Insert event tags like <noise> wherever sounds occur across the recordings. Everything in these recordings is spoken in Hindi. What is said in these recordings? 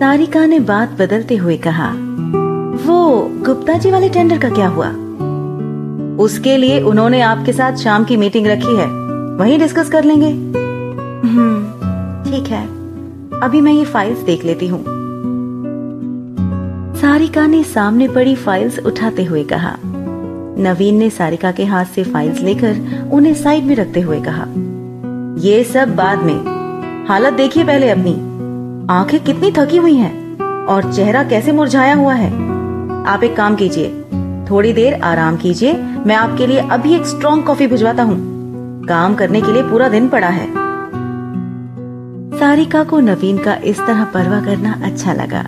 तारिका ने बात बदलते हुए कहा, वो गुप्ता जी वाले टेंडर का क्या हुआ? उसके लिए उन्होंने आपके साथ शाम की मीटिंग रखी है। वहीं डिस्कस कर लेंगे। हम्म ठीक है। अभी मैं ये फाइल्स देख लेती हूँ। सारिका ने सामने पड़ी फाइल्स उठाते हुए कहा। नवीन ने सारिका के हाथ से फाइल्स लेकर उन्हें साइड में रखते हुए कहा, ये सब बाद में। हालत देखिए पहले अपनी। आँखें कितनी थकी हुई हैं और चेहरा कैसे मुरझाया हुआ है। आप एक काम कीजिए, थोड़ी देर आराम कीजिए, मैं आपके लिए अभी एक स्ट्रॉन्ग कॉफ़ी भिजवाता हूँ। काम करने के लिए पूरा दिन पड़ा है। सारिका को नवीन का इस तरह परवाह करना अच्छा लगा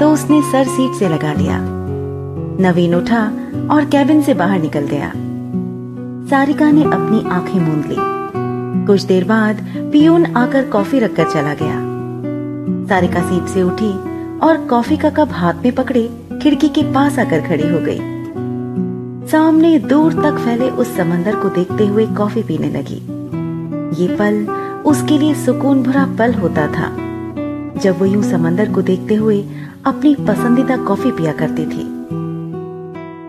तो उसने सर सीट से लगा लिया। नवीन उठा और कैबिन से बाहर निकल गया। सारिका ने अपनी आँखें मूंद ली। कुछ देर बाद पियून आकर कॉफ़ी रखकर चला गया। सारिका सीट से उठी और कॉफ़ी का कप हाथ में पकड़े खिड़की के पास आकर खड़ी हो गई। सामने दूर तक फैले उस समंदर को देखते हुए कॉफ़ी पीने लगी। ये पल उसके लिए सुकून भरा पल होता था। जब वो यूँ समंदर को देखते हुए अपनी पसंदीदा कॉफ़ी पिया करती थी।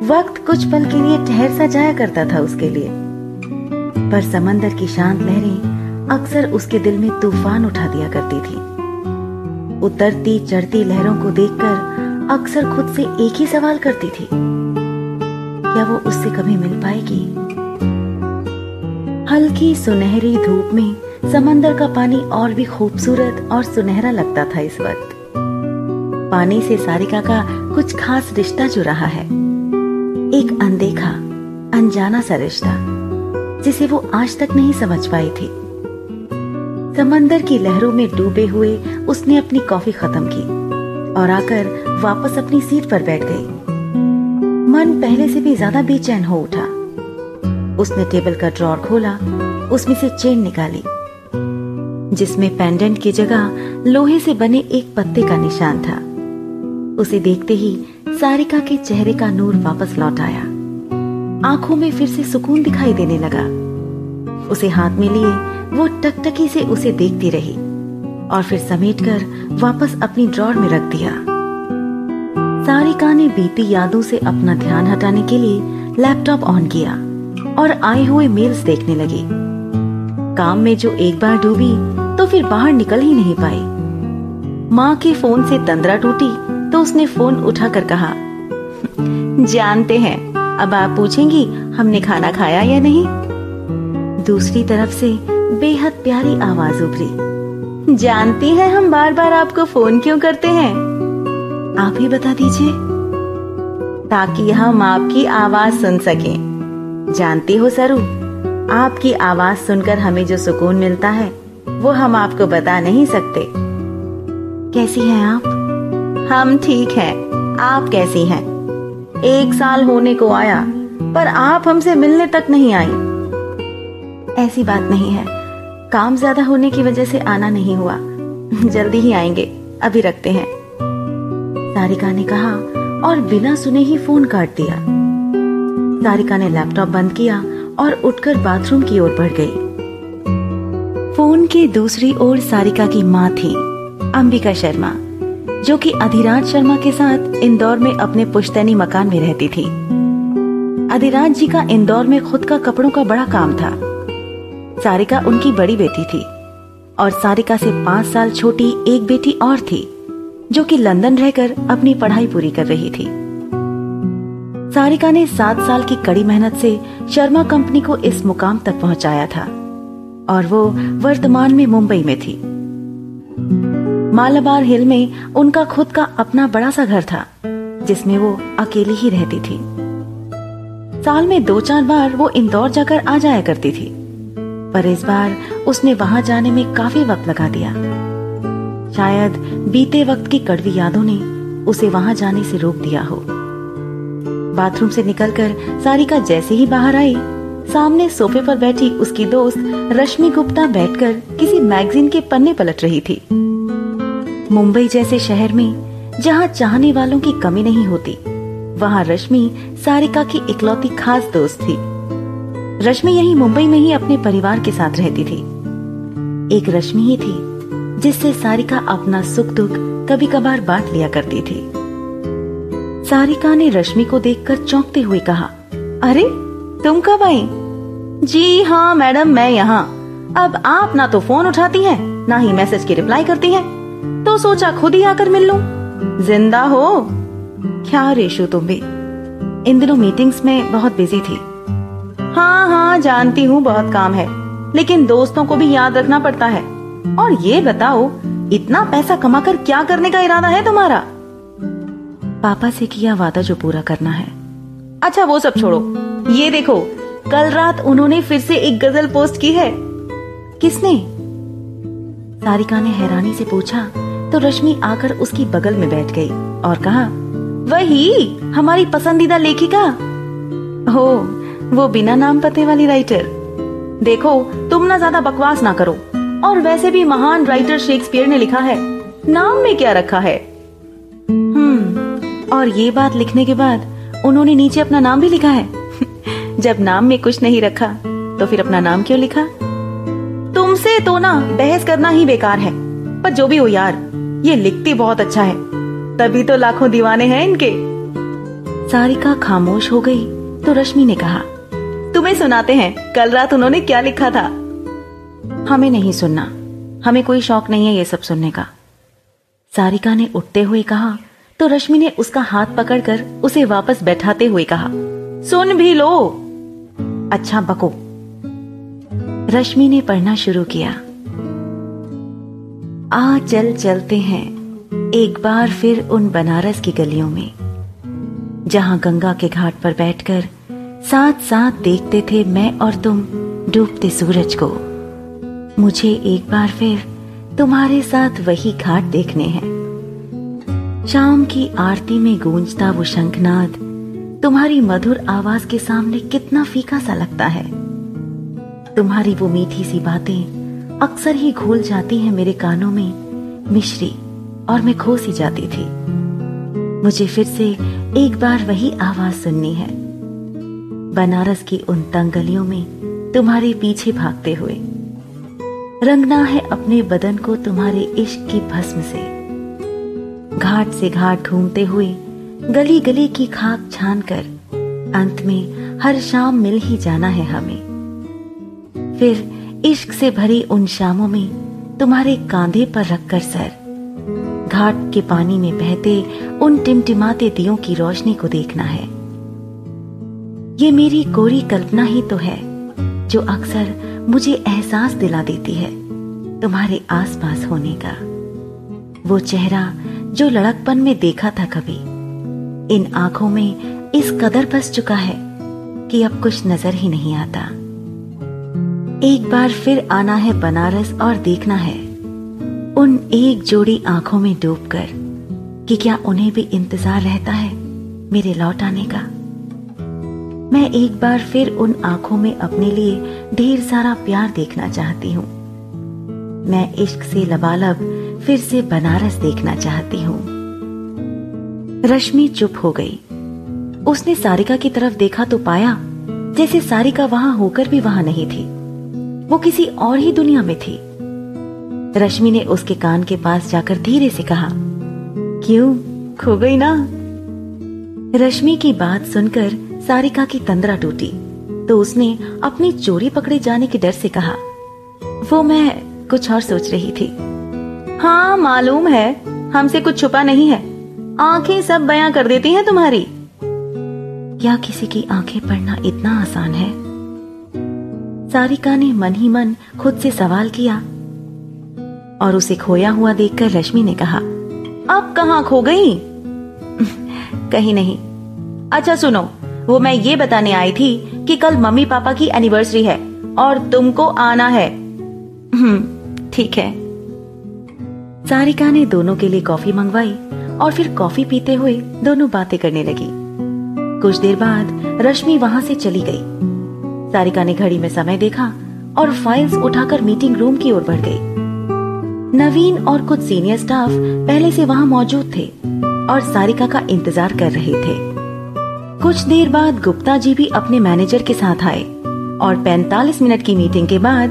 वक्त कुछ पल के लिए ठहर सा जाया करता था उसके लिए। पर समंदर की शांत लहरें अक्सर उसके दिल में तूफ़ान उठा दिया करती थी। उतरती चढ़ती लहरों को देखकर अक्सर खुद से एक ही सवाल करती थी, क्या वो उससे कभी मिल पाएगी? हल्की सुनहरी धूप में समंदर का पानी और भी खूबसूरत और सुनहरा लगता था इस वक्त। पानी से सारिका का कुछ खास रिश्ता जो रहा है। एक अनदेखा, अनजाना सा रिश्ता, जिसे वो आज तक नहीं समझ पाई थी। समंदर की लहरों में डूबे हुए उसने अपनी कॉफ़ी खत्म की और आकर वापस अपनी सीट पर बैठ गई। मन पहले से भी ज़्यादा बेचैन हो उठा। उसने टेबल का ड्रॉर खोला, उसमें से चेन निकाली, जिसमें पेंडेंट की जगह लोहे से बने एक पत्ते का निशान था। उसे देखते ही सारिका के चेहरे का नूर वापस लौट आया। आँखों में फिर से सुकून दिखाई देने लगा। उसे हाथ में लिए वो टकटकी से उसे देखती रही और फिर समेटकर वापस अपनी ड्रॉर में रख दिया। सारिका ने बीती यादों से अपना ध्यान हटाने के लिए लैपटॉप ऑन किया और आए हुए मेल्स देखने लगी। काम में जो एक बार डूबी तो फिर बाहर निकल ही नहीं पाई। माँ के फ़ोन से तंद्रा टूटी तो उसने फ़ोन उठाकर कहा, जानते हैं, अब आप पूछेंगी हमने खाना खाया या नहीं? दूसरी तरफ़ से बेहद प्यारी आवाज़ उभरी जानती हैं हम बार बार आपको फ़ोन क्यों करते हैं? आप ही बता दीजिए। ताकि हम आपकी आवाज़ सुन सकें। जानती हो सरू, आपकी आवाज़ सुनकर हमें जो सुकून मिलता है, वो हम आपको बता नहीं सकते। कैसी हैं आप? हम ठीक हैं। आप कैसी हैं? एक साल होने को आया, पर आप हमसे मिलने तक नहीं आई। ऐसी बात नहीं है। काम ज़्यादा होने की वजह से आना नहीं हुआ। जल्दी ही आएँगे। अभी रखते हैं। सारिका ने कहा और बिना सुने ही फ़ोन काट दिया। सारिका ने लैपटॉप बंद किया और उठकर बाथरूम की ओर बढ़ गई। फ़ोन की दूसरी ओर सारिका की माँ थी, अंबिका शर्मा, जो कि अधिराज शर्मा के साथ इंदौर में अपने पुश्तैनी मकान में रहती थी। अधिराज जी का इंदौर में खुद का कपड़ों का बड़ा काम था। सारिका उनकी बड़ी बेटी थी और सारिका से पाँच साल छोटी एक बेटी और थी, जो कि लंदन रहकर अपनी पढ़ाई पूरी कर रही थी। सारिका ने सात साल की कड़ी मेहनत से शर्मा कंपनी को इस मुकाम तक पहुँचाया था और वो वर्तमान में मुंबई में थी। मालाबार हिल में उनका खुद का अपना बड़ा सा घर था, जिसमें वो अकेली ही रहती थी। साल में दो चार बार वो इंदौर जाकर आ जाया करती थी। पर इस बार उसने वहाँ जाने में काफ़ी वक्त लगा दिया। शायद बीते वक्त की कड़वी यादों ने उसे वहाँ जाने से रोक दिया हो। बाथरूम से निकलकर सारिका जैसे ही बाहर आई, सामने सोफे पर बैठी उसकी दोस्त रश्मि गुप्ता बैठकर किसी मैगजीन के पन्ने पलट रही थी। मुंबई जैसे शहर में जहाँ चाहने वालों की कमी नहीं होती, वहाँ रश्मि सारिका की इकलौती खास दोस्त थी। रश्मि यही मुंबई में ही अपने परिवार के साथ रहती थी। एक रश्मि ही थी, जिससे सारिका अपना सुख दुख कभी कभार बांट लिया करती थी। सारिका ने रश्मि को देखकर चौंकते हुए कहा, अरे, तुम कब आई? जी हाँ मैडम, मैं यहाँ। अब आप ना तो फ़ोन उठाती हैं, ना ही मैसेज की रिप्लाई करती हैं। तो सोचा खुद ही आकर मिल लूँ। ज़िंदा हो? क्या रेशु तुम भी? इन दिनों मीटिंग्स में बहुत बिज़ी थी। हाँ हाँ जानती हूँ, बहुत काम है। लेकिन दोस्तों को भी याद रखना पड़ता है। और ये बताओ, इतना पैसा कमाकर क्या करने का इरादा है तुम्हारा? पापा से किया वादा जो पूरा करना है। अच्छा वो सब छोड़ो। ये देखो, कल रात उन्होंने फिर से एक गज़ल पोस्ट की है। किसने? सारिका ने हैरानी से पूछा तो रश्मि आकर उसकी बगल में बैठ गई और कहा, वही, हमारी पसंदीदा लेखिका? हो वो बिना नाम पते वाली राइटर देखो, तुम ना ज़्यादा बकवास ना करो। और वैसे भी महान राइटर शेक्सपियर ने लिखा है। नाम में क्या रखा है? हम्म और ये बात लिखने के बाद उन्होंने नीचे अपना नाम भी लिखा है। <laughs> जब नाम में कुछ नहीं रखा तो फिर अपना नाम क्यों लिखा? तुमसे तो ना बहस करना ही बेकार है। पर जो भी हो यार, ये लिखती बहुत अच्छा है। तभी तो लाखों दीवाने हैं इनके। सारिका खामोश हो गई तो रश्मि ने कहा तुम्हें सुनाते हैं। कल रात उन्होंने क्या लिखा था? हमें नहीं सुनना। हमें कोई शौक नहीं है ये सब सुनने का। सारिका ने उठते हुए कहा तो रश्मि ने उसका हाथ पकड़कर उसे वापस बैठाते हुए कहा, सुन भी लो। अच्छा बको। रश्मि ने पढ़ना शुरू किया। आ, चल, चलते हैं। एक बार फिर उन बनारस की गलियों में, जहाँ गंगा के घाट पर बैठकर साथ साथ देखते थे मैं और तुम डूबते सूरज को। मुझे एक बार फिर तुम्हारे साथ वही घाट देखने हैं। शाम की आरती में गूंजता वो शंखनाद, तुम्हारी मधुर आवाज़ के सामने कितना फीका सा लगता है। तुम्हारी वो मीठी सी बातें अक्सर ही घोल जाती हैं मेरे कानों में, मिश्री और मैं खो सी जाती थी। मुझे फिर से एक बार वही आवाज़ सुननी है। बनारस की उन तंग गलियों में तुम्हारे पीछे भागते हुए। रंगना है अपने बदन को तुम्हारे इश्क की भस्म से। घाट से घाट घूमते हुए गली गली की खाक छान कर अंत में हर शाम मिल ही जाना है हमें। फिर इश्क से भरी उन शामों में तुम्हारे कांधे पर रखकर सर। घाट के पानी में बहते उन टिमटिमाते दियों की रोशनी को देखना है। ये मेरी कोरी कल्पना ही तो है, जो अक्सर मुझे एहसास दिला देती है तुम्हारे आसपास होने का। वो चेहरा जो लड़कपन में देखा था कभी, इन आँखों में इस कदर बस चुका है कि अब कुछ नज़र ही नहीं आता। एक बार फिर आना है बनारस और देखना है, उन एक जोड़ी आँखों में डूबकर कि क्या उन्हें भी इंतज़ार रहता है मेरे लौट आने का। मैं एक बार फिर उन आँखों में अपने लिए ढेर सारा प्यार देखना चाहती हूँ। मैं इश्क से लबालब फिर से बनारस देखना चाहती हूँ। रश्मि चुप हो गई। उसने सारिका की तरफ़ देखा तो पाया, जैसे सारिका वहाँ होकर भी वहाँ नहीं थी। वो किसी और ही दुनिया में थी। रश्मि ने उसके कान के पास जाकर धीरे से कहा, क्यों? खो गई ना? रश्मि की बात सुनकर सारिका की तंद्रा टूटी तो उसने अपनी चोरी पकड़े जाने के डर से कहा, वो मैं कुछ और सोच रही थी। हाँ मालूम है, हमसे कुछ छुपा नहीं है। आँखें सब बयां कर देती हैं तुम्हारी। क्या किसी की आँखें पढ़ना इतना आसान है? सारिका ने मन ही मन खुद से सवाल किया, और उसे खोया हुआ देखकर रश्मि ने कहा, अब कहा खो गई? <laughs> कहीं नहीं। अच्छा सुनो वो मैं ये बताने आई थी कि कल मम्मी पापा की एनिवर्सरी है और तुमको आना है। हम्म, ठीक है। सारिका ने दोनों के लिए कॉफ़ी मंगवाई और फिर कॉफ़ी पीते हुए दोनों बातें करने लगी। कुछ देर बाद रश्मि वहाँ से चली गई। सारिका ने घड़ी में समय देखा और फाइल्स उठाकर मीटिंग रूम की ओर बढ़ गई। नवीन और कुछ सीनियर स्टाफ पहले से वहाँ मौजूद थे और सारिका का इंतज़ार कर रहे थे। कुछ देर बाद गुप्ता जी भी अपने मैनेजर के साथ आए और 45 मिनट की मीटिंग के बाद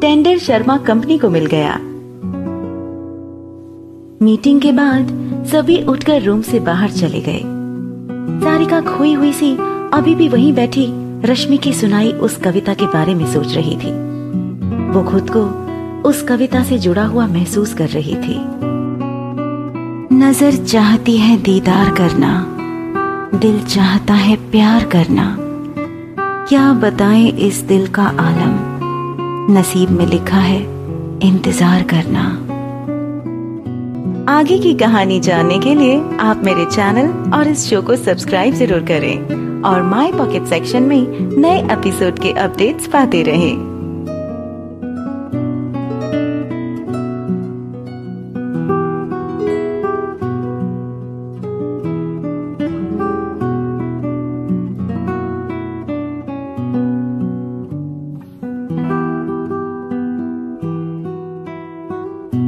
टेंडर शर्मा कंपनी को मिल गया। मीटिंग के बाद सभी उठकर रूम से बाहर चले गए। सारिका खोई हुई सी अभी भी वहीं बैठी रश्मि की सुनाई उस कविता के बारे में सोच रही थी। वो खुद को उस कविता से जुड़ा हुआ महसूस कर रही थी। नज़र चाहती है दीदार करना। दिल चाहता है प्यार करना। क्या बताएँ इस दिल का आलम? नसीब में लिखा है, इंतज़ार करना। आगे की कहानी जानने के लिए आप मेरे चैनल और इस शो को सब्सक्राइब ज़रूर करें और माई पॉकेट सेक्शन में नए एपिसोड के अपडेट्स पाते रहें।